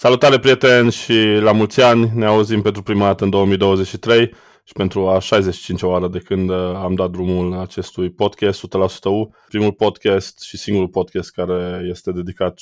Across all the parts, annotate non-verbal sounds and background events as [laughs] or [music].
Salutare prieteni și la mulți ani, ne auzim pentru prima dată în 2023 și pentru a 65-a oară de când uh, am dat drumul acestui podcast 100% U, primul podcast și singurul podcast care este dedicat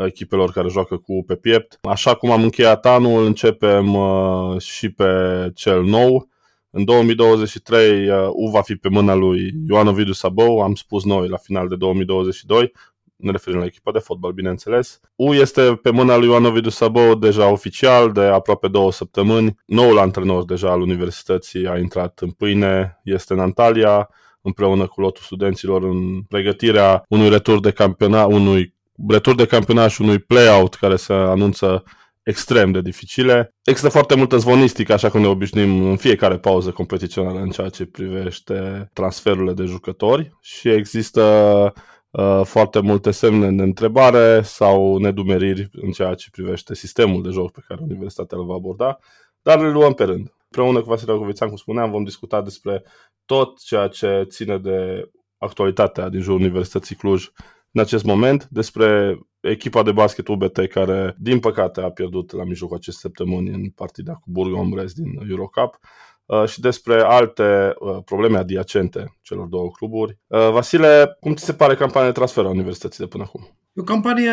100% echipelor care joacă cu pe piept. Așa cum am încheiat anul, începem uh, și pe cel nou. În 2023 uh, U va fi pe mâna lui Ioan Ovidiu Sabou, am spus noi la final de 2022, ne referim la echipa de fotbal, bineînțeles. U este pe mâna lui Ioan Ovidiu Sabo deja oficial de aproape două săptămâni. Noul antrenor deja al universității a intrat în pâine, este în Antalya, împreună cu lotul studenților în pregătirea unui retur de campionat, unui retur de campionat și unui play-out care se anunță extrem de dificile. Există foarte multă zvonistică, așa cum ne obișnuim în fiecare pauză competițională în ceea ce privește transferurile de jucători și există Uh, foarte multe semne de întrebare sau nedumeriri în ceea ce privește sistemul de joc pe care universitatea îl va aborda, dar le luăm pe rând. Împreună cu Vasile Rogovițan, cum spuneam, vom discuta despre tot ceea ce ține de actualitatea din jurul Universității Cluj în acest moment, despre echipa de basket UBT care, din păcate, a pierdut la mijlocul acestei săptămâni în partida cu Burgos din Eurocup, Uh, și despre alte uh, probleme adiacente celor două cluburi. Uh, Vasile, cum ți se pare campania de transfer a Universității de până acum? E o campanie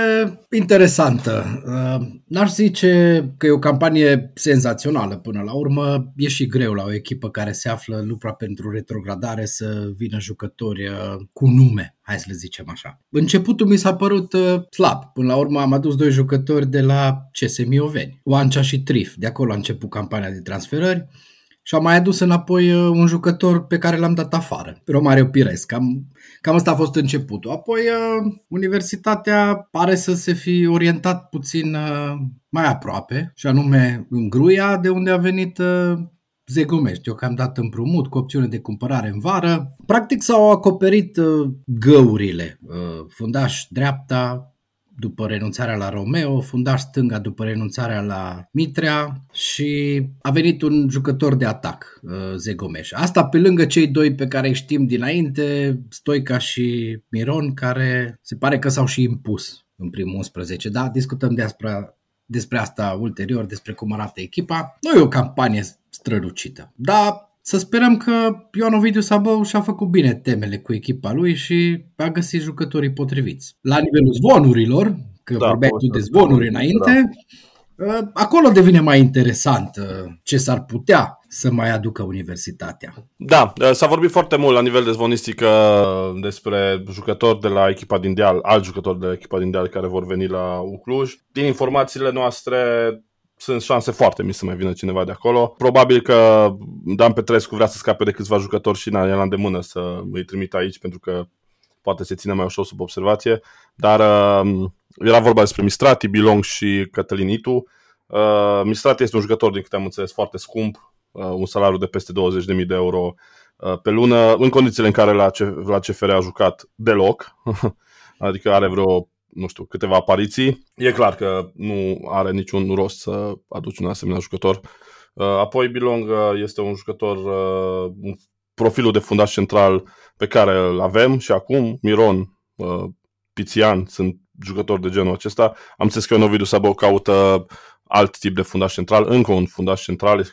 interesantă. N-aș zice că e o campanie senzațională până la urmă. E și greu la o echipă care se află lupra pentru retrogradare să vină jucători cu nume, hai să le zicem așa. Începutul mi s-a părut slab. Până la urmă am adus doi jucători de la CS Mioveni, Oancea și Trif. De acolo a început campania de transferări și am mai adus înapoi uh, un jucător pe care l-am dat afară, Romario Pires. Cam, cam asta a fost începutul. Apoi uh, universitatea pare să se fi orientat puțin uh, mai aproape, și anume în Gruia, de unde a venit Zegomești, deocamdată împrumut cu opțiune de cumpărare în vară. Practic s-au acoperit găurile, fundaș dreapta, după renunțarea la Romeo, fundaș stânga după renunțarea la Mitrea și a venit un jucător de atac, uh, Zegomeș. Asta pe lângă cei doi pe care îi știm dinainte, Stoica și Miron, care se pare că s-au și impus în primul 11. Da, discutăm despre, despre asta ulterior, despre cum arată echipa. Nu e o campanie strălucită, dar să sperăm că Ioan Ovidiu Sabău și-a făcut bine temele cu echipa lui și a găsit jucătorii potriviți. La nivelul zvonurilor, că da, vorbeai tu de zvonuri înainte, da. Ă, acolo devine mai interesant ă, ce s-ar putea să mai aducă universitatea. Da, ă, s-a vorbit foarte mult la nivel de zvonistică despre jucători de la echipa din Deal, alți jucători de la echipa din Deal care vor veni la Ucluj. Din informațiile noastre, sunt șanse foarte mici să mai vină cineva de acolo. Probabil că Dan Petrescu vrea să scape de câțiva jucători și n-a la îndemână să îi trimit aici pentru că poate se ține mai ușor sub observație, dar uh, era vorba despre Mistrati, Bilong și Cătălin Itu. Uh, Mistrati este un jucător, din câte am înțeles, foarte scump, uh, un salariu de peste 20.000 de euro uh, pe lună, în condițiile în care la, C- la CFR a jucat deloc, [laughs] adică are vreo nu știu, câteva apariții. E clar că nu are niciun rost să aduci un asemenea jucător. Uh, apoi Bilong uh, este un jucător, uh, un profilul de fundaș central pe care îl avem și acum. Miron, Pițian sunt jucători de genul acesta. Am înțeles că Ionovidiu Sabo caută alt tip de fundaș central, încă un fundaș central,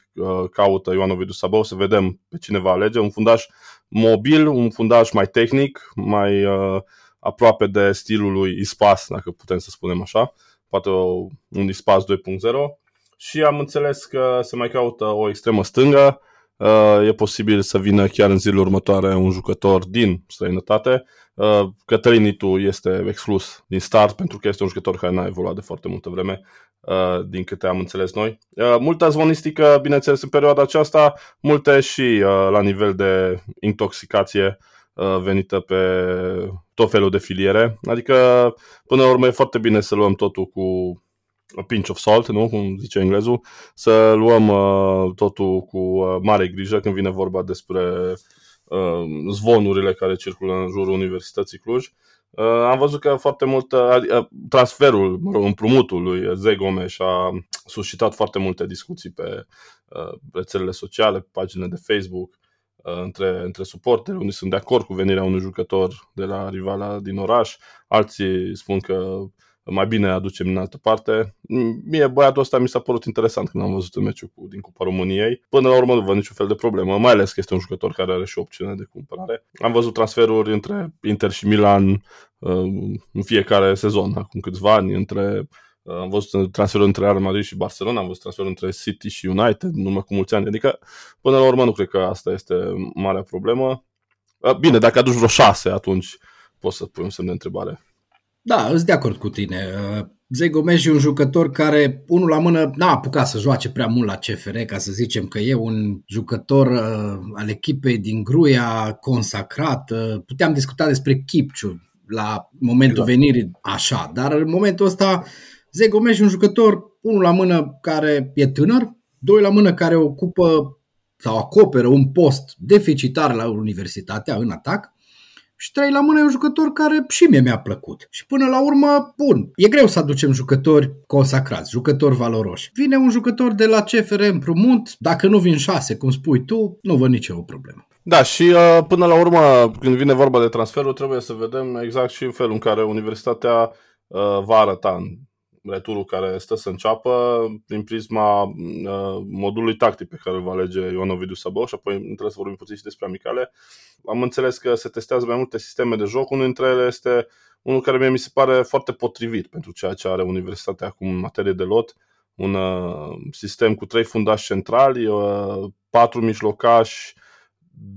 caută Ioan Ovidiu Sabou, să vedem pe cine va alege, un fundaș mobil, un fundaș mai tehnic, mai uh, aproape de stilul lui Ispas, dacă putem să spunem așa, poate un Ispas 2.0 și am înțeles că se mai caută o extremă stângă, uh, e posibil să vină chiar în zilele următoare un jucător din străinătate. Uh, Cătălin Nitu este exclus din start pentru că este un jucător care n-a evoluat de foarte multă vreme, uh, din câte am înțeles noi. Multă zvonistică, bineînțeles, în perioada aceasta, multe și la nivel de intoxicație Uh, venită pe tot felul de filiere. Adică, până la urmă, e foarte bine să luăm totul cu a pinch of salt, nu? cum zice englezul, să luăm uh, totul cu uh, mare grijă când vine vorba despre uh, zvonurile care circulă în jurul Universității Cluj. Uh, am văzut că foarte mult uh, transferul, mă rog, împrumutul lui Zegome a suscitat foarte multe discuții pe uh, rețelele sociale, pe paginile de Facebook, Uh, între, între suporteri, unii sunt de acord cu venirea unui jucător de la rivala din oraș, alții spun că mai bine aducem în altă parte. Mie băiatul ăsta mi s-a părut interesant când am văzut meciul cu, din Cupa României. Până la urmă nu văd niciun fel de problemă, mai ales că este un jucător care are și opțiune de cumpărare. Am văzut transferuri între Inter și Milan uh, în fiecare sezon, acum câțiva ani, între uh, am văzut transferul între Real Madrid și Barcelona, am văzut transferul între City și United, numai cu mulți ani. Adică, până la urmă, nu cred că asta este marea problemă. Uh, bine, dacă aduci vreo șase, atunci poți să pui un semn de întrebare. Da, sunt de acord cu tine. Zei Gomes e un jucător care, unul la mână, n-a apucat să joace prea mult la CFR, ca să zicem că e un jucător uh, al echipei din Gruia, consacrat. Uh, puteam discuta despre Kipciu la momentul exact. venirii așa, dar în momentul ăsta Zei Gomes e un jucător, unul la mână care e tânăr, doi la mână care ocupă sau acoperă un post deficitar la universitatea în atac și trei la mână e un jucător care și mie mi-a plăcut. Și până la urmă, bun, e greu să aducem jucători consacrați, jucători valoroși. Vine un jucător de la CFR împrumut, dacă nu vin șase, cum spui tu, nu văd nicio problemă. Da, și uh, până la urmă, când vine vorba de transferul, trebuie să vedem exact și în felul în care universitatea uh, va arăta în returul care stă să înceapă prin prisma uh, modului tactic pe care îl va alege Ioan Ovidiu Sabău și apoi trebuie să vorbim puțin și despre amicale. Am înțeles că se testează mai multe sisteme de joc, unul dintre ele este unul care mie mi se pare foarte potrivit pentru ceea ce are Universitatea acum în materie de lot, un uh, sistem cu trei fundași centrali, uh, patru mijlocași,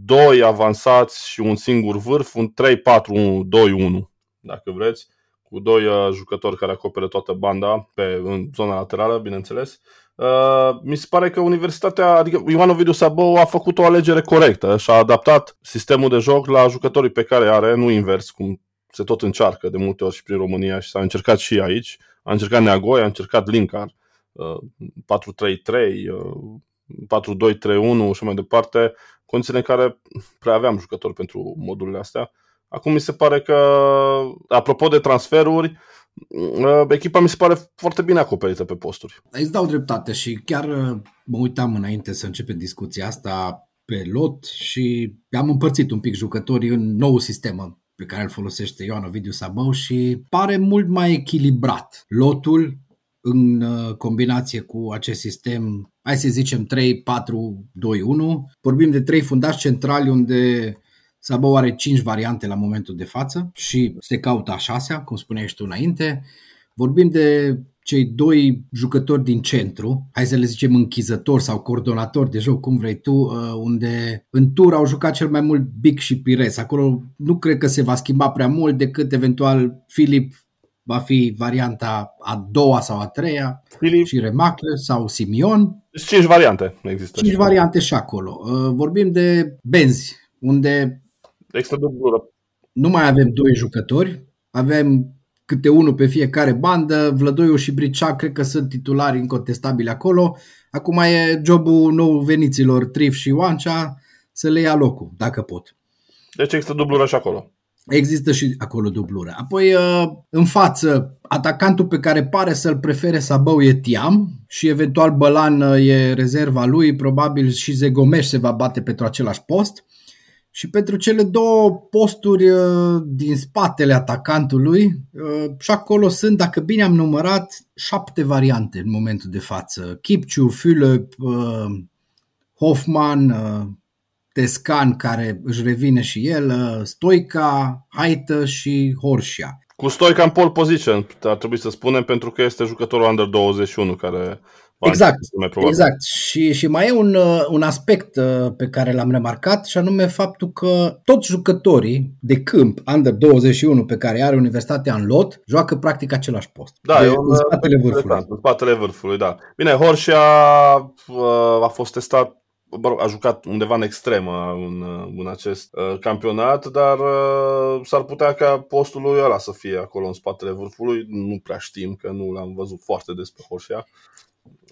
doi avansați și un singur vârf, un 3-4-2-1, dacă vreți cu doi uh, jucători care acoperă toată banda pe, în zona laterală, bineînțeles. Uh, mi se pare că Universitatea, adică Ioan Ovidiu Sabău a făcut o alegere corectă și a adaptat sistemul de joc la jucătorii pe care are, nu invers, cum se tot încearcă de multe ori și prin România și s-a încercat și aici. A încercat Neagoi, a încercat Linkar, uh, 4-3-3, uh, 4-2-3-1 și mai departe, condițiile în care prea aveam jucători pentru modurile astea. Acum mi se pare că, apropo de transferuri, uh, echipa mi se pare foarte bine acoperită pe posturi. Îți dau dreptate și chiar uh, mă uitam înainte să începem discuția asta pe lot și am împărțit un pic jucătorii în nou sistem pe care îl folosește Ioan Ovidiu Sabău și pare mult mai echilibrat. Lotul în uh, combinație cu acest sistem, hai să zicem 3-4-2-1, vorbim de trei fundași centrali unde Sabău are 5 variante la momentul de față și se caută a șasea, cum spuneai și tu înainte. Vorbim de cei doi jucători din centru, hai să le zicem închizător sau coordonator de joc, cum vrei tu, uh, unde în tur au jucat cel mai mult Big și Pires. Acolo nu cred că se va schimba prea mult decât eventual Filip va fi varianta a doua sau a treia Filip. și Remacle sau Simion. Cinci variante există. Cinci variante și acolo. Uh, vorbim de benzi, unde Extra dublură. Nu mai avem doi jucători, avem câte unul pe fiecare bandă, Vlădoiu și Bricea cred că sunt titulari incontestabili acolo. Acum e jobul nou veniților Trif și Oancea să le ia locul, dacă pot. Deci există dublură și acolo. Există și acolo dublură. Apoi, uh, în față, atacantul pe care pare să-l prefere Sabău e Tiam și eventual Bălan uh, e rezerva lui, probabil și Zegomeș se va bate pentru același post. Și pentru cele două posturi uh, din spatele atacantului, uh, și acolo sunt, dacă bine am numărat, șapte variante în momentul de față. Kipciu, Fülöp, uh, Hoffman, Tescan, care își revine și el, Stoica, Haită și Horșia. Cu Stoica în pole position, ar trebui să spunem, pentru că este jucătorul under 21 care Exact, exact. Și, și mai e un, uh, un aspect uh, pe care l-am remarcat și anume faptul că toți jucătorii de câmp under 21 pe care are Universitatea în lot joacă practic același post. Da, de, în uh, spatele vârfului. În spatele vârfului, da. Bine, Horșia a fost testat a jucat undeva în extremă în, în acest uh, campionat, dar uh, s-ar putea ca postul lui ăla să fie acolo în spatele vârfului. Nu prea știm, că nu l-am văzut foarte des pe Horșia.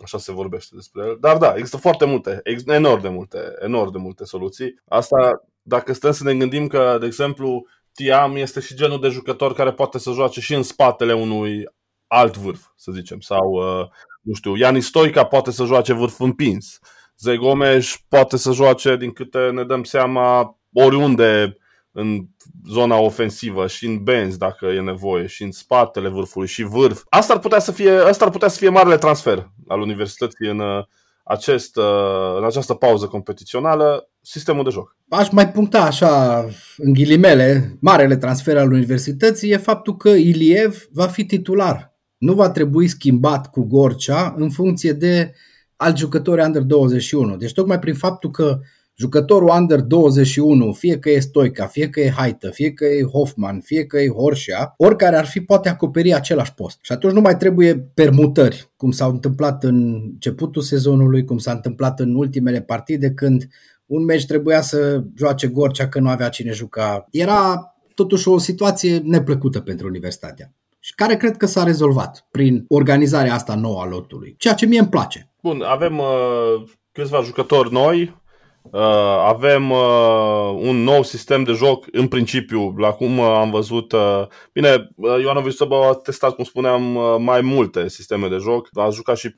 Așa se vorbește despre el. Dar da, există foarte multe, enorm de multe, enorm de multe soluții. Asta, dacă stăm să ne gândim că, de exemplu, Tiam este și genul de jucător care poate să joace și în spatele unui alt vârf, să zicem, sau, uh, nu știu, Iani Stoica poate să joace vârf împins. Zegomeș poate să joace, din câte ne dăm seama, oriunde în zona ofensivă și în benzi dacă e nevoie și în spatele vârfului și vârf. Asta ar putea să fie, asta ar putea să fie marele transfer al universității în, acest, în această pauză competițională, sistemul de joc. Aș mai puncta așa, în ghilimele, marele transfer al universității e faptul că Iliev va fi titular. Nu va trebui schimbat cu Gorcea în funcție de alt jucători under 21. Deci tocmai prin faptul că jucătorul under 21, fie că e Stoica, fie că e Haită, fie că e Hoffman, fie că e Horșea, oricare ar fi poate acoperi același post. Și atunci nu mai trebuie permutări, cum s-au întâmplat în începutul sezonului, cum s-a întâmplat în ultimele partide, când un meci trebuia să joace Gorcea că nu avea cine juca. Era totuși o situație neplăcută pentru Universitatea și care cred că s-a rezolvat prin organizarea asta nouă a lotului, ceea ce mie îmi place. Bun, avem uh, câțiva jucători noi, Uh, avem uh, un nou sistem de joc în principiu, la cum uh, am văzut. Uh, bine, uh, Ioanovic Săbă a testat, cum spuneam, uh, mai multe sisteme de joc. A jucat și 4-2-3-1.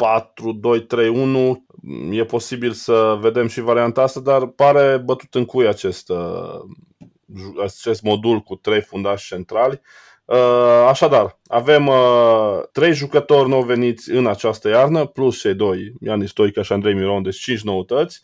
E posibil să vedem și varianta asta, dar pare bătut în cui acest, uh, acest modul cu trei fundași centrali. Uh, așadar, avem uh, trei jucători nou veniți în această iarnă, plus cei doi, Ianis Stoica și Andrei Miron, deci cinci noutăți.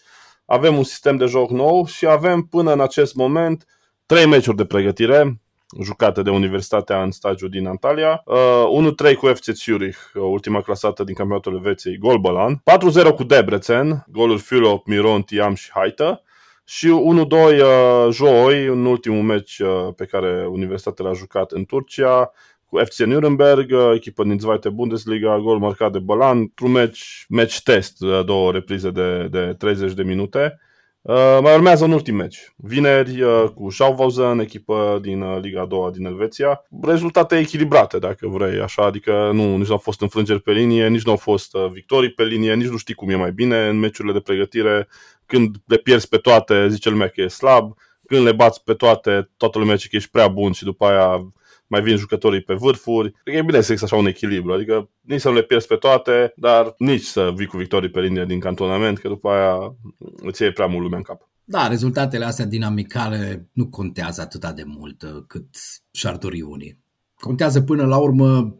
Avem un sistem de joc nou și avem până în acest moment trei meciuri de pregătire jucate de Universitatea în stagiu din Antalya. Uh, 1-3 cu FC Zurich, ultima clasată din campionatul Elveției, Golbalan. 4-0 cu Debrecen, goluri Fulop, Miron, Tiam și Haita. Și 1-2 uh, joi, în ultimul meci uh, pe care Universitatea l-a jucat în Turcia, cu FC Nuremberg, uh, echipă din Zweite Bundesliga, gol marcat de Balan, într-un match, match test, uh, două reprize de, de 30 de minute. Uh, mai urmează un ultim match. Vineri uh, cu Schaufhausen, echipă din uh, Liga 2 din Elveția. Rezultate echilibrate, dacă vrei, așa, adică nu, nici nu au fost înfrângeri pe linie, nici nu au fost uh, victorii pe linie, nici nu știi cum e mai bine în meciurile de pregătire. Când le pierzi pe toate, zice lumea că e slab, când le bați pe toate, toată lumea zice că ești prea bun și după aia mai vin jucătorii pe vârfuri. Cred că e bine să există așa un echilibru, adică nici să nu le pierzi pe toate, dar nici să vii cu victorii pe linie din cantonament, că după aia îți iei prea mult lumea în cap. Da, rezultatele astea dinamicale nu contează atât de mult uh, cât și-ar dori unii. Contează până la urmă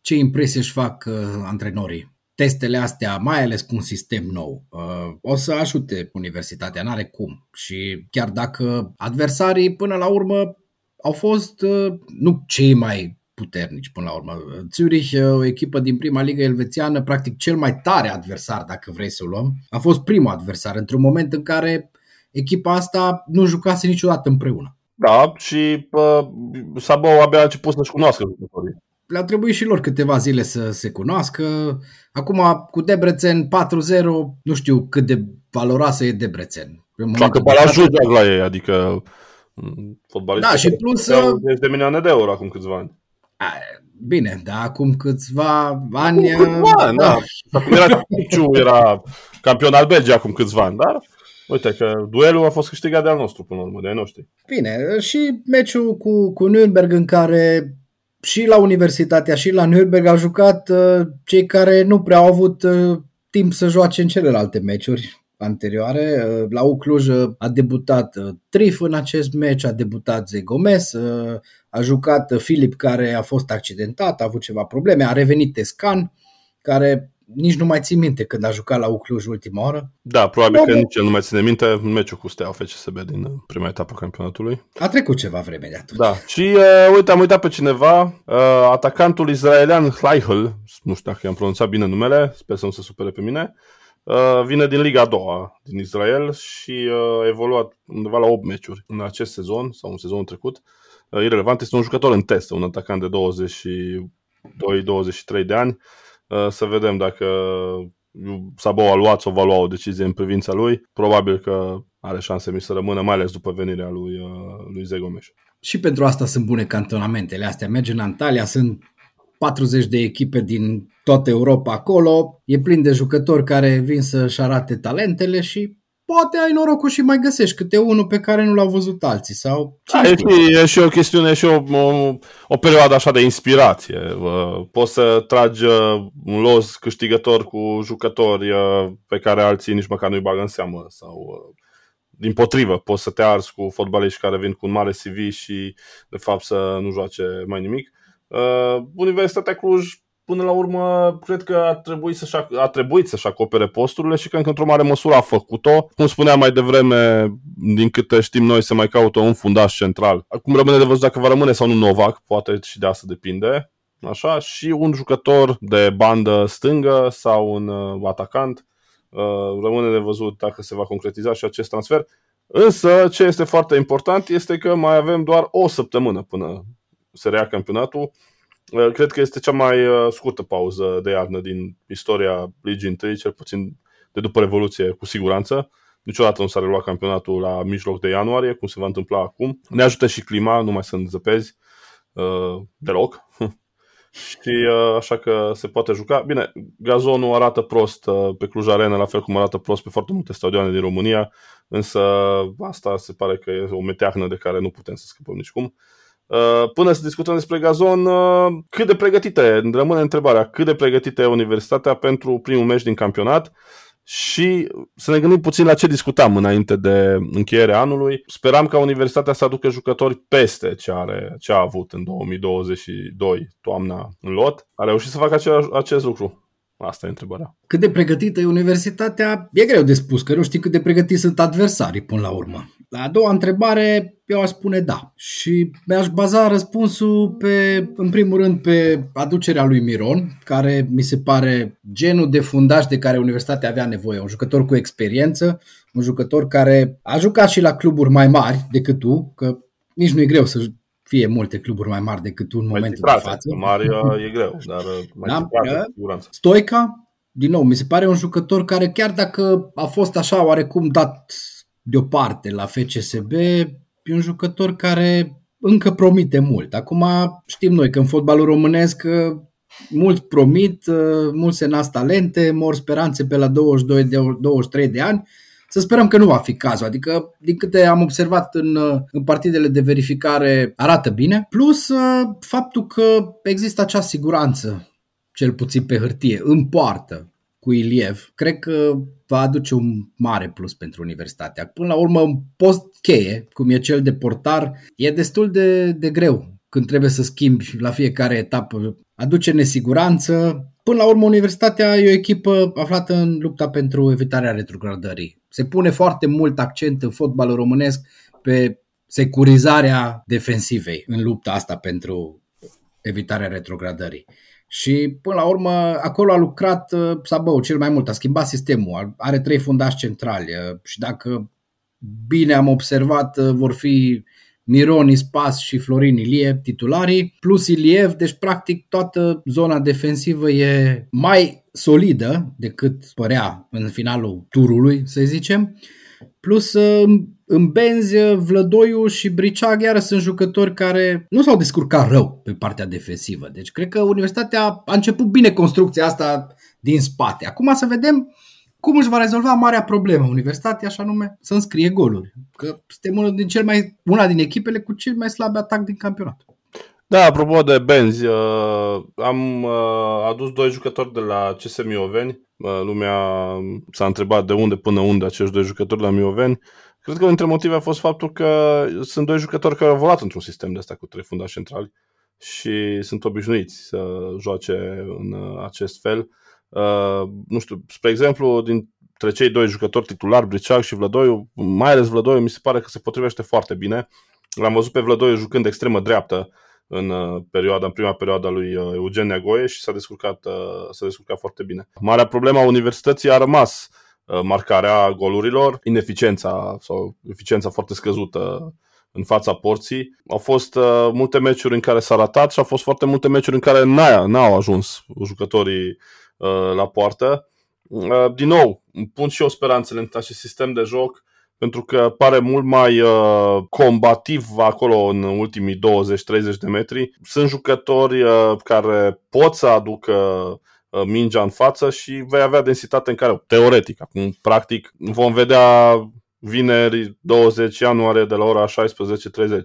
ce impresie își fac uh, antrenorii. Testele astea, mai ales cu un sistem nou, uh, o să ajute universitatea, n-are cum. Și chiar dacă adversarii până la urmă au fost uh, nu cei mai puternici până la urmă. Zurich, uh, o echipă din prima ligă elvețiană, practic cel mai tare adversar, dacă vrei să o luăm, a fost primul adversar, într-un moment în care echipa asta nu jucase niciodată împreună. Da, și uh, Sabou abia a început să-și cunoască jucătorii. Le-a trebuit și lor câteva zile să se cunoască. Acum, cu Debrecen 4-0, nu știu cât de valoroasă e Debrecen. Joacă balajul la ei, adică Fotbaliști da, și plus... 10 de milioane de euro acum câțiva ani. Bine, dar acum câțiva ani... Acum câțiva ani, da. da. Acum era, era campion al Belgiei acum câțiva ani, dar uite că duelul a fost câștigat de al nostru până la urmă, de ai noștri. Bine, și meciul cu, cu Nürnberg în care și la Universitatea și la Nürnberg au jucat uh, cei care nu prea au avut uh, timp să joace în celelalte meciuri anterioare. Uh, la Ucluj uh, a debutat uh, Trif în acest meci, a debutat Zegomez, a jucat Filip care a fost accidentat, a avut ceva probleme, a revenit Tescan, care nici nu mai țin minte când a jucat la Ucluj ultima oară. Da, probabil că nici el nu mai ține minte în meciul cu Steaua FCSB din prima etapă a campionatului. A trecut ceva vreme de atunci. Da. Și uh, uite, am uitat pe cineva, uh, atacantul israelian Hlaihl, nu știu dacă i-am pronunțat bine numele, sper să nu se supere pe mine, uh, Uh, vine din Liga a doua din Israel și uh, a evoluat undeva la 8 meciuri în acest sezon sau în sezonul trecut. Uh, irrelevant, este un jucător în test, un atacant de 22-23 de ani. Să vedem dacă Sabo a luat sau va lua o decizie în privința lui. Probabil că are șanse mici să rămână, mai ales după venirea lui, lui Zegomeș. Și pentru asta sunt bune cantonamentele astea. Merge în Antalya, sunt 40 de echipe din toată Europa acolo, e plin de jucători care vin să-și arate talentele și poate ai norocul și mai găsești câte unul pe care nu l-au văzut alții. Sau da, e, și, e și o chestiune, e și o, o, o perioadă așa de inspirație. Poți să tragi uh, un los câștigător cu jucători uh, pe care alții nici măcar nu-i bagă în seamă sau uh, din potrivă, poți să te arzi cu fotbaliști care vin cu un mare CV și de fapt să nu joace mai nimic. Uh, Universitatea Cluj până la urmă, cred că a trebuit, să-și, a trebuit să-și acopere posturile și cred că într-o mare măsură a făcut-o. Cum spuneam mai devreme, din câte știm noi, se mai caută un fundaș central. Acum rămâne de văzut dacă va rămâne sau nu Novak, poate și de asta depinde. Așa, și un jucător de bandă stângă sau un uh, atacant. Uh, rămâne de văzut dacă se va concretiza și acest transfer. Însă, ce este foarte important este că mai avem doar o săptămână până se reia campionatul Uh, cred că este cea mai uh, scurtă pauză de iarnă din istoria Ligii întâi, cel puțin de după Revoluție, cu siguranță. Niciodată nu s-a reluat campionatul la mijloc de ianuarie, cum se va întâmpla acum. Ne ajută și clima, nu mai sunt zăpezi uh, deloc. [laughs] și uh, așa că se poate juca. Bine, gazonul arată prost uh, pe Cluj Arena, la fel cum arată prost pe foarte multe stadioane din România, însă asta se pare că e o meteahnă de care nu putem să scăpăm nicicum. Cum. Uh, până să discutăm despre gazon, uh, cât de pregătită e? Rămâne întrebarea, cât de pregătită e Universitatea pentru primul meci din campionat și să ne gândim puțin la ce discutam înainte de încheierea anului. Speram ca Universitatea să aducă jucători peste ce, are, ce a avut în 2022 toamna în lot. A reușit să facă același, acest lucru. Asta e întrebarea. Cât de pregătită e universitatea? E greu de spus, că nu știi cât de pregătiți sunt adversarii până la urmă. La a doua întrebare, eu aș spune da. Și mi-aș baza răspunsul pe, în primul rând, pe aducerea lui Miron, care mi se pare genul de fundaș de care universitatea avea nevoie. Un jucător cu experiență, un jucător care a jucat și la cluburi mai mari decât tu, că nici nu e greu să fie multe cluburi mai mari decât tu în mai momentul de față. Mari e greu, dar mai da, țiprate, siguranță. Stoica, din nou, mi se pare un jucător care chiar dacă a fost așa oarecum dat deoparte la FCSB, e un jucător care încă promite mult. Acum știm noi că în fotbalul românesc mult promit, mulți se nasc talente, mor speranțe pe la 22 de 23 de ani. Să sperăm că nu va fi cazul. Adică, din câte am observat în, în partidele de verificare, arată bine. Plus faptul că există acea siguranță, cel puțin pe hârtie, în poartă cu Iliev, cred că va aduce un mare plus pentru universitatea. Până la urmă, un post cheie, cum e cel de portar, e destul de, de greu când trebuie să schimbi la fiecare etapă. Aduce nesiguranță. Până la urmă, universitatea e o echipă aflată în lupta pentru evitarea retrogradării. Se pune foarte mult accent în fotbalul românesc pe securizarea defensivei în lupta asta pentru evitarea retrogradării. Și până la urmă acolo a lucrat uh, Sabău cel mai mult, a schimbat sistemul, are trei fundași centrali uh, și dacă bine am observat uh, vor fi Miron, Ispas și Florin Ilie titularii, plus Iliev, deci practic toată zona defensivă e mai solidă decât părea în finalul turului, să zicem. Plus în benzi, Vlădoiu și Briceag iară sunt jucători care nu s-au descurcat rău pe partea defensivă. Deci cred că Universitatea a început bine construcția asta din spate. Acum să vedem cum își va rezolva marea problemă Universitatea, așa nume, să înscrie goluri. Că suntem una din, cel mai, una din echipele cu cel mai slab atac din campionat. Da, apropo de benzi, uh, am uh, adus doi jucători de la CS Mioveni. Uh, lumea s-a întrebat de unde până unde acești doi jucători de la Mioveni. Cred că unul dintre motive a fost faptul că sunt doi jucători care au volat într-un sistem de asta cu trei fundași centrali și sunt obișnuiți să joace în acest fel. Uh, nu știu, spre exemplu, dintre cei doi jucători titulari, Briceag și Vlădoiu, mai ales Vlădoiu, mi se pare că se potrivește foarte bine. L-am văzut pe Vlădoiu jucând extremă dreaptă în uh, perioada, în prima perioadă a lui uh, Eugen Neagoie și s-a descurcat, uh, s-a descurcat foarte bine. Marea problemă a universității a rămas marcarea golurilor, ineficiența sau eficiența foarte scăzută în fața porții. Au fost uh, multe meciuri în care s-a ratat și au fost foarte multe meciuri în care n-au ajuns jucătorii uh, la poartă. Uh, din nou, pun și eu speranțele în acest sistem de joc pentru că pare mult mai uh, combativ acolo în ultimii 20-30 de metri. Sunt jucători uh, care pot să aducă uh, mingea în față și vei avea densitate în care, teoretic, acum practic vom vedea vineri 20 ianuarie de la ora 16.30.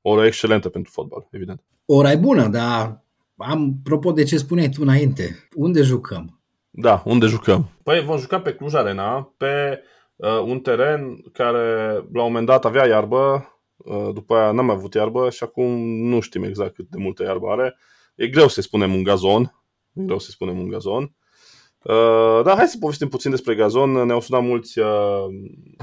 O oră excelentă pentru fotbal, evident. Ora e bună, dar am, apropo de ce spuneai tu înainte, unde jucăm? Da, unde jucăm? Păi vom juca pe Cluj Arena, pe uh, un teren care la un moment dat avea iarbă, uh, după aia n-am mai avut iarbă și acum nu știm exact cât de multă iarbă are. E greu să spunem un gazon, e greu să spunem un gazon. Uh, dar hai să povestim puțin despre gazon. Ne-au sunat mulți uh,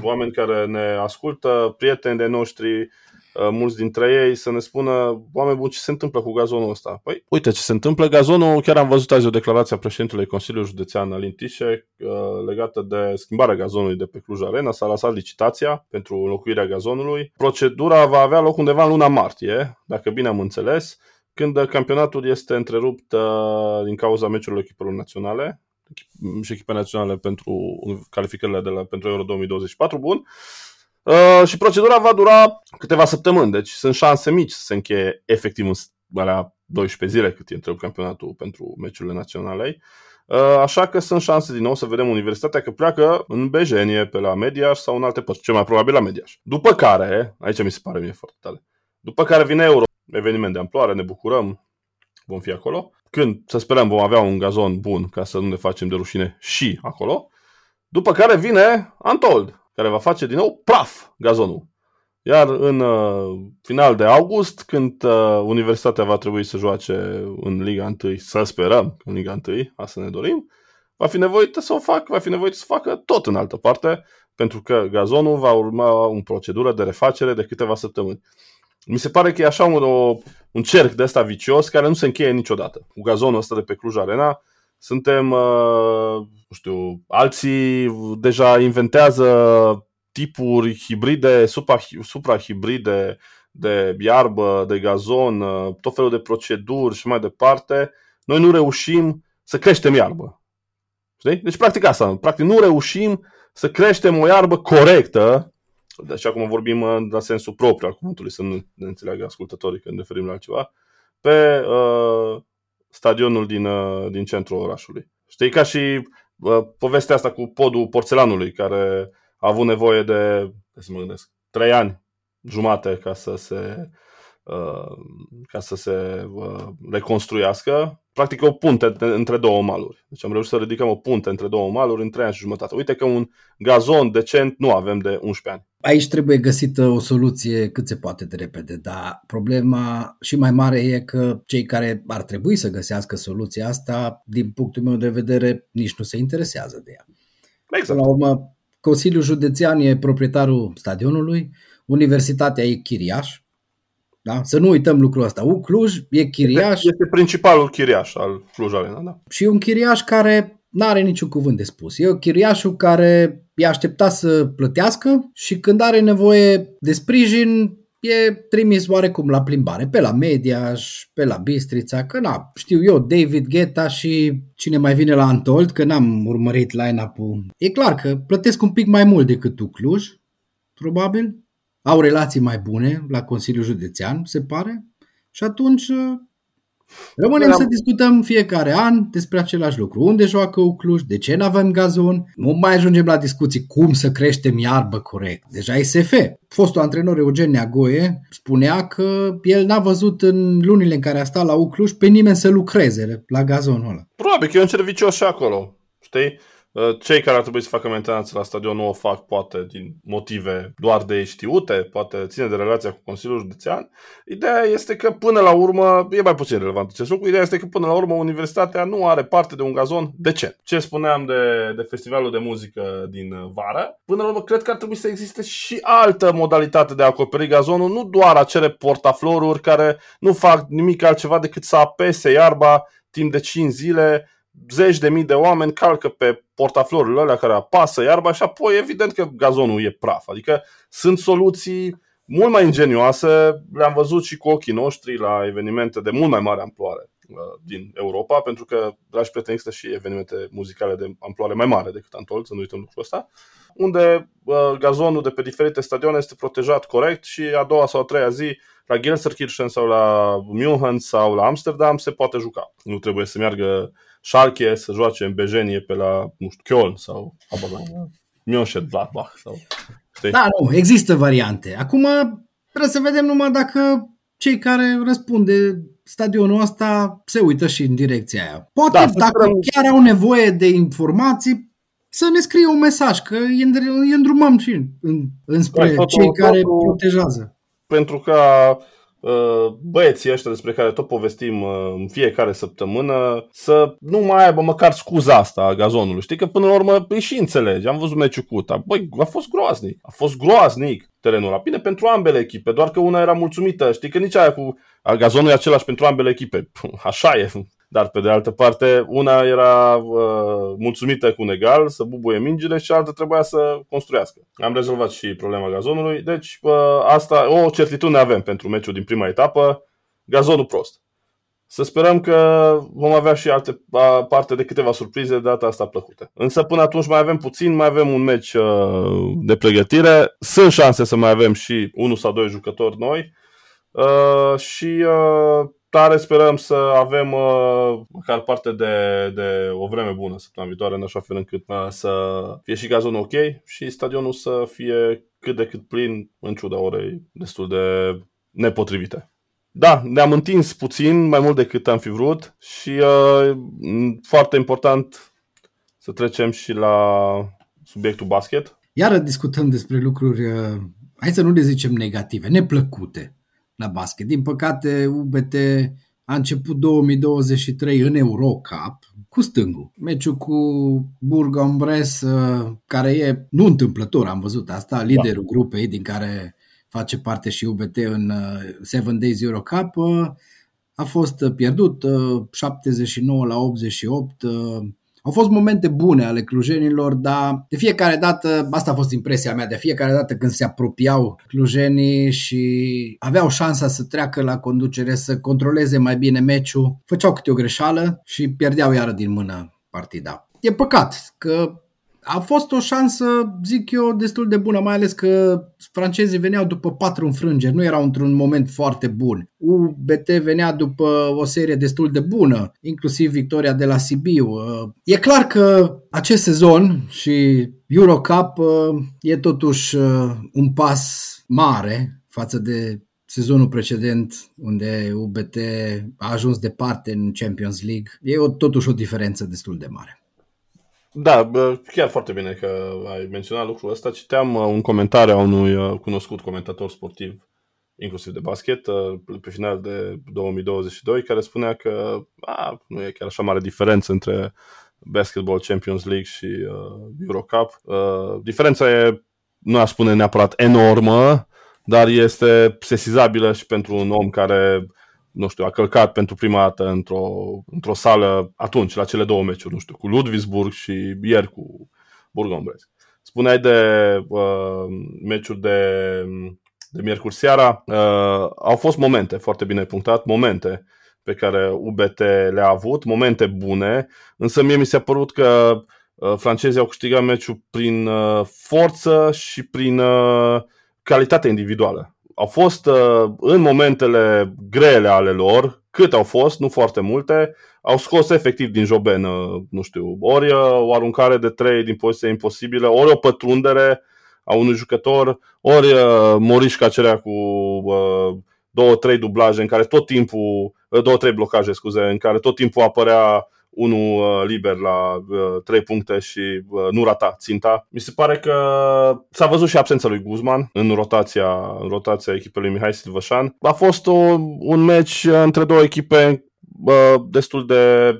oameni care ne ascultă, prieteni de noștri, Uh, mulți dintre ei să ne spună, oameni buni, ce se întâmplă cu gazonul ăsta? Păi, uite ce se întâmplă. Gazonul, chiar am văzut azi o declarație a președintelui Consiliului Județean Alin Tișe uh, legată de schimbarea gazonului de pe Cluj Arena. S-a lăsat licitația pentru înlocuirea gazonului. Procedura va avea loc undeva în luna martie, dacă bine am înțeles, când campionatul este întrerupt uh, din cauza meciurilor echipelor naționale și echipe naționale pentru calificările de la, pentru Euro 2024. Bun. Uh, și procedura va dura câteva săptămâni, deci sunt șanse mici să se încheie efectiv în alea 12 zile cât e întreb campionatul pentru meciurile naționale. Uh, așa că sunt șanse din nou să vedem universitatea că pleacă în Bejenie, pe la Mediaș sau în alte părți, cel mai probabil la Mediaș. După care, aici mi se pare mie foarte tare, după care vine Euro, eveniment de amploare, ne bucurăm, vom fi acolo. Când, să sperăm, vom avea un gazon bun ca să nu ne facem de rușine și acolo. După care vine Antold, care va face din nou praf gazonul. Iar în uh, final de august, când uh, Universitatea va trebui să joace în Liga 1, să sperăm în Liga 1, asta ne dorim, va fi nevoită să o facă, va fi nevoită să facă tot în altă parte, pentru că gazonul va urma o procedură de refacere de câteva săptămâni. Mi se pare că e așa un, o, un cerc de ăsta vicios care nu se încheie niciodată. Cu gazonul ăsta de pe Cluj Arena, suntem, uh, nu știu, alții deja inventează tipuri hibride, supra, supra-hibride de iarbă, de gazon, uh, tot felul de proceduri și mai departe. Noi nu reușim să creștem iarbă. Știi? Deci, practic asta. Practic, nu reușim să creștem o iarbă corectă, deci acum vorbim în uh, sensul propriu al cuvântului, să nu ne înțeleagă ascultătorii când ne referim la altceva, pe uh, stadionul din, uh, din centrul orașului. Știi, ca și uh, povestea asta cu podul porțelanului, care a avut nevoie de, să mă gândesc, trei ani jumate ca să se, uh, ca să se uh, reconstruiască. Practic o punte între două maluri. Deci am reușit să ridicăm o punte între două maluri în trei ani și jumătate. Uite că un gazon decent nu avem de 11 ani. Aici trebuie găsită o soluție cât se poate de repede, dar problema și mai mare e că cei care ar trebui să găsească soluția asta, din punctul meu de vedere, nici nu se interesează de ea. Exact. La urmă, Consiliul Județean e proprietarul stadionului, Universitatea e chiriaș, da? Să nu uităm lucrul ăsta. U Cluj e chiriaș. Este principalul chiriaș al Cluj Arena, da. Și un chiriaș care nu are niciun cuvânt de spus. E o chiriașul care e așteptat să plătească și când are nevoie de sprijin, e trimis oarecum la plimbare, pe la Mediaș, pe la Bistrița, că na, știu eu, David Guetta și cine mai vine la Antold, că n-am urmărit line-up-ul. E clar că plătesc un pic mai mult decât tu Cluj, probabil, au relații mai bune la Consiliul Județean, se pare, și atunci Rămânem să discutăm fiecare an despre același lucru. Unde joacă Ucluș, de ce nu avem gazon, nu mai ajungem la discuții cum să creștem iarbă corect. Deja SF, fostul antrenor Eugen Neagoie, spunea că el n-a văzut în lunile în care a stat la Ucluș pe nimeni să lucreze la gazonul ăla. Probabil că e un serviciu și acolo, știi? Uh, cei care ar trebui să facă mentenanță la stadion nu o fac poate din motive doar de știute, poate ține de relația cu Consiliul Județean. Ideea este că până la urmă, e mai puțin relevant acest lucru, ideea este că până la urmă universitatea nu are parte de un gazon decent. Ce spuneam de, de festivalul de muzică din vară, până la urmă cred că ar trebui să existe și altă modalitate de a acoperi gazonul, nu doar acele portafloruri care nu fac nimic altceva decât să apese iarba timp de 5 zile zeci de mii de oameni calcă pe portaflorile alea care apasă iarba și apoi evident că gazonul e praf. Adică sunt soluții mult mai ingenioase, le-am văzut și cu ochii noștri la evenimente de mult mai mare amploare uh, din Europa, pentru că, dragi prieteni, există și evenimente muzicale de amploare mai mare decât Antol, să nu uităm lucrul ăsta, unde uh, gazonul de pe diferite stadioane este protejat corect și a doua sau a treia zi la Gelsenkirchen sau la München sau la Amsterdam se poate juca. Nu trebuie să meargă Schalke să joace în Bejenie pe la, nu știu, Köln sau Mönchengladbach sau știi? Da, nu, există variante. Acum trebuie să vedem numai dacă cei care răspund de stadionul ăsta se uită și în direcția aia. Poate, da, dacă chiar au nevoie de informații, să ne scrie un mesaj, că îi îndrumăm și în, înspre totul, cei care totul, protejează. Pentru ca uh, băieții ăștia despre care tot povestim uh, în fiecare săptămână să nu mai aibă măcar scuza asta a gazonului. Știi că până la urmă îi și înțelegi. Am văzut meciul cu UTA. Băi, a fost groaznic. A fost groaznic terenul ăla. Bine, pentru ambele echipe, doar că una era mulțumită. Știi că nici aia cu gazonul e același pentru ambele echipe. Așa e. Dar, pe de altă parte, una era uh, mulțumită cu un egal să bubuie mingile și alta trebuia să construiască. Am rezolvat și problema gazonului, deci uh, asta, o certitudine avem pentru meciul din prima etapă, gazonul prost. Să sperăm că vom avea și alte parte de câteva surprize de data asta plăcute. Însă până atunci mai avem puțin, mai avem un meci uh, de pregătire. Sunt șanse să mai avem și unul sau doi jucători noi. Uh, și uh, tare sperăm să avem uh, măcar parte de, de o vreme bună săptămâna viitoare, în așa fel încât uh, să fie și gazonul ok și stadionul să fie cât de cât plin, în ciuda orei destul de nepotrivite. Da, ne-am întins puțin, mai mult decât am fi vrut și uh, foarte important să trecem și la subiectul basket. Iară discutăm despre lucruri, uh, hai să nu le zicem negative, neplăcute la basket. Din păcate, UBT a început 2023 în Eurocup cu stângul. Meciul cu Bourg-en-Bresse, uh, care e, nu întâmplător, am văzut asta, liderul da. grupei din care face parte și UBT în uh, Seven Days Eurocup, uh, a fost pierdut 79 la 88 au fost momente bune ale clujenilor, dar de fiecare dată, asta a fost impresia mea, de fiecare dată când se apropiau clujenii și aveau șansa să treacă la conducere, să controleze mai bine meciul, făceau câte o greșeală și pierdeau iară din mână partida. E păcat că a fost o șansă, zic eu, destul de bună, mai ales că francezii veneau după patru înfrângeri, nu erau într-un moment foarte bun. UBT venea după o serie destul de bună, inclusiv victoria de la Sibiu. E clar că acest sezon și Eurocup e totuși un pas mare față de sezonul precedent unde UBT a ajuns departe în Champions League. E o, totuși o diferență destul de mare. Da, chiar foarte bine că ai menționat lucrul ăsta. Citeam uh, un comentariu a unui uh, cunoscut comentator sportiv, inclusiv de basket, uh, pe final de 2022, care spunea că a, nu e chiar așa mare diferență între Basketball Champions League și uh, Eurocup. Uh, diferența e, nu aș spune neapărat enormă, dar este sesizabilă și pentru un om care nu știu, a călcat pentru prima dată într-o, într-o sală atunci, la cele două meciuri, nu știu, cu Ludwigsburg și ieri cu Burg-en-Bresse. Spuneai de uh, meciuri de, de miercuri seara, uh, au fost momente, foarte bine punctat, momente pe care UBT le-a avut, momente bune, însă mie mi s-a părut că uh, francezii au câștigat meciul prin uh, forță și prin uh, calitate individuală au fost uh, în momentele grele ale lor, cât au fost, nu foarte multe, au scos efectiv din joben, uh, nu știu, ori uh, o aruncare de trei din poziție imposibilă, ori o pătrundere a unui jucător, ori Morișca cerea cu două, trei dublaje în care tot timpul, două, trei blocaje, scuze, în care tot timpul apărea unul uh, liber la uh, trei puncte și uh, nu rata ținta. Mi se pare că s-a văzut și absența lui Guzman în rotația, în rotația echipei lui Mihai Silvășan. A fost o, un meci între două echipe destul de,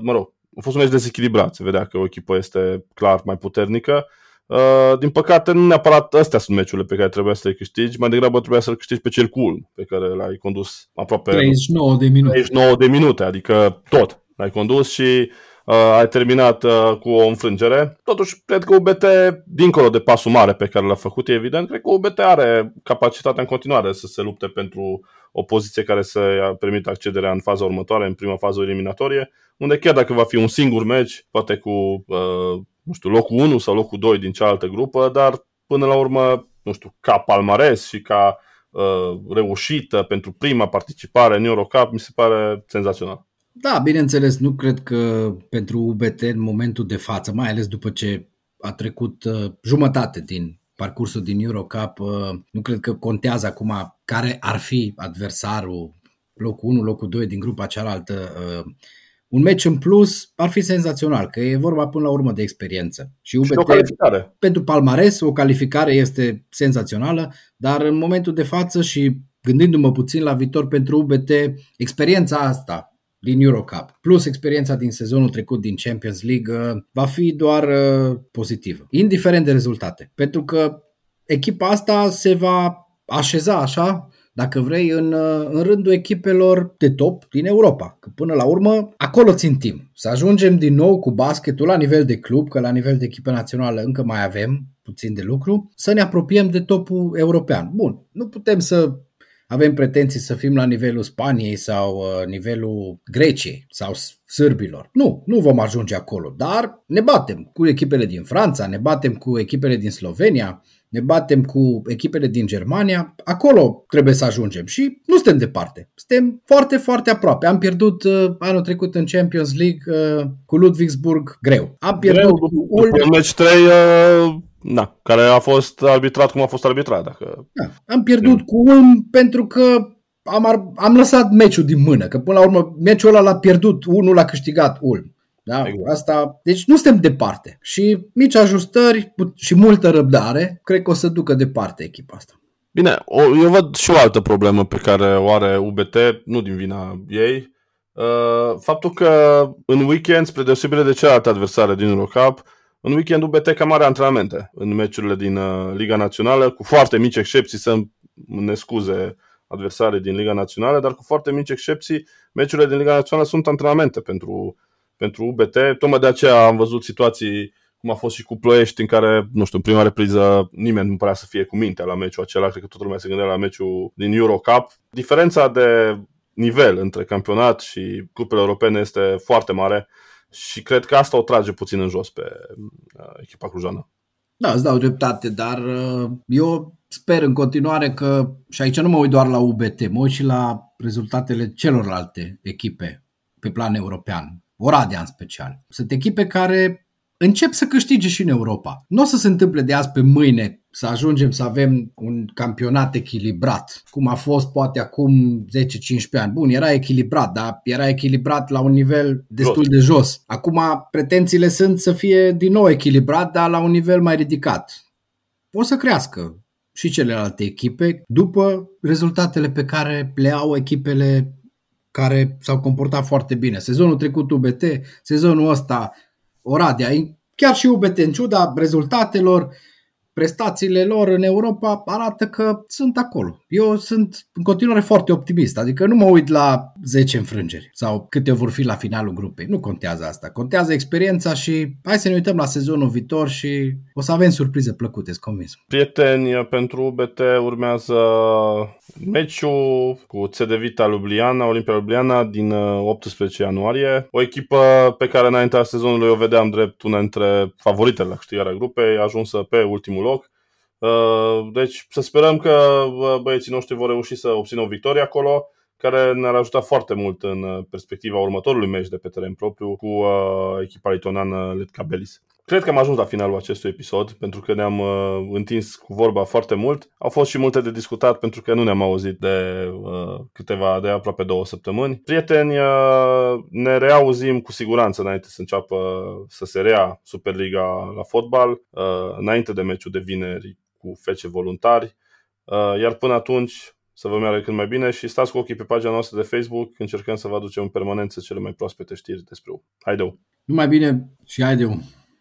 mă rog, a fost un meci dezechilibrat. Se vedea că o echipă este clar mai puternică. Uh, din păcate, nu neapărat astea sunt meciurile pe care trebuia să le câștigi, mai degrabă trebuia să-l câștigi pe cel cool, pe care l-ai condus aproape 39 de minute. 39 de minute, adică tot l-ai condus și uh, ai terminat uh, cu o înfrângere. Totuși, cred că UBT, dincolo de pasul mare pe care l-a făcut, e evident, cred că UBT are capacitatea în continuare să se lupte pentru o poziție care să permită accederea în faza următoare, în prima fază eliminatorie, unde chiar dacă va fi un singur meci, poate cu, uh, nu știu, locul 1 sau locul 2 din cealaltă grupă, dar până la urmă, nu știu, ca palmares și ca uh, reușită pentru prima participare în Eurocup, mi se pare senzațional. Da, bineînțeles, nu cred că pentru UBT în momentul de față, mai ales după ce a trecut uh, jumătate din parcursul din Eurocup, uh, nu cred că contează acum care ar fi adversarul, locul 1, locul 2 din grupa cealaltă. Uh, un meci în plus ar fi senzațional, că e vorba până la urmă de experiență. Și, UBT, și o calificare. Pentru palmares, o calificare este senzațională, dar în momentul de față și gândindu-mă puțin la viitor pentru UBT, experiența asta din Eurocup, plus experiența din sezonul trecut din Champions League, uh, va fi doar uh, pozitivă, indiferent de rezultate. Pentru că echipa asta se va așeza așa dacă vrei, în, în rândul echipelor de top din Europa. Că până la urmă, acolo țintim. Să ajungem din nou cu basketul la nivel de club, că la nivel de echipă națională încă mai avem puțin de lucru, să ne apropiem de topul european. Bun, nu putem să avem pretenții să fim la nivelul Spaniei sau uh, nivelul Greciei sau sârbilor. Nu, nu vom ajunge acolo, dar ne batem cu echipele din Franța, ne batem cu echipele din Slovenia, ne batem cu echipele din Germania, acolo trebuie să ajungem și nu suntem departe. Suntem foarte, foarte aproape. Am pierdut uh, anul trecut în Champions League uh, cu Ludwigsburg greu. Am pierdut greu, cu Ulm. Match 3, uh, na, care a fost arbitrat cum a fost arbitrat. Dacă... Da, am pierdut cu Ulm pentru că am, am lăsat meciul din mână, că până la urmă meciul ăla l-a pierdut, unul l-a câștigat Ulm. Da? Exact. Asta, deci nu suntem departe. Și mici ajustări și multă răbdare, cred că o să ducă departe echipa asta. Bine, o, eu văd și o altă problemă pe care o are UBT, nu din vina ei. Uh, faptul că în weekend, spre deosebire de celelalte adversare din Eurocup, în weekend UBT cam are antrenamente în meciurile din uh, Liga Națională, cu foarte mici excepții, să ne scuze adversare din Liga Națională, dar cu foarte mici excepții, meciurile din Liga Națională sunt antrenamente pentru pentru UBT. Tocmai de aceea am văzut situații cum a fost și cu Ploiești, în care, nu știu, în prima repriză nimeni nu părea să fie cu mintea la meciul acela, cred că toată lumea se gândea la meciul din Eurocup. Diferența de nivel între campionat și grupele europene este foarte mare și cred că asta o trage puțin în jos pe uh, echipa clujană. Da, îți dau dreptate, dar uh, eu sper în continuare că, și aici nu mă uit doar la UBT, mă uit și la rezultatele celorlalte echipe pe plan european. Oradea în special. Sunt echipe care încep să câștige și în Europa. Nu o să se întâmple de azi pe mâine să ajungem să avem un campionat echilibrat, cum a fost poate acum 10-15 ani. Bun, era echilibrat, dar era echilibrat la un nivel destul jos. de jos. Acum pretențiile sunt să fie din nou echilibrat, dar la un nivel mai ridicat. O să crească și celelalte echipe după rezultatele pe care le au echipele care s-au comportat foarte bine. Sezonul trecut UBT, sezonul ăsta Oradea, chiar și UBT în ciuda rezultatelor, prestațiile lor în Europa arată că sunt acolo. Eu sunt în continuare foarte optimist, adică nu mă uit la 10 înfrângeri sau câte vor fi la finalul grupei. Nu contează asta. Contează experiența și hai să ne uităm la sezonul viitor și o să avem surprize plăcute, sunt convins. Prieteni, pentru UBT urmează meciul cu CD Vita Ljubljana, Olimpia Ljubljana din 18 uh, ianuarie. O echipă pe care înaintea sezonului o vedeam drept una dintre favoritele la câștigarea grupei, ajunsă pe ultimul loc. Uh, deci să sperăm că uh, băieții noștri vor reuși să obțină o victorie acolo, care ne-ar ajuta foarte mult în uh, perspectiva următorului meci de pe teren propriu cu echipa litonană Letca Belis. Cred că am ajuns la finalul acestui episod, pentru că ne-am uh, întins cu vorba foarte mult. Au fost și multe de discutat, pentru că nu ne-am auzit de uh, câteva, de aproape două săptămâni. Prieteni, uh, ne reauzim cu siguranță înainte să înceapă să se rea Superliga la fotbal, uh, înainte de meciul de vineri cu fece voluntari. Uh, iar până atunci, să vă meargă cât mai bine și stați cu ochii pe pagina noastră de Facebook, încercăm să vă aducem în permanență cele mai proaspete știri despre U. Haideu! Numai bine și haideu!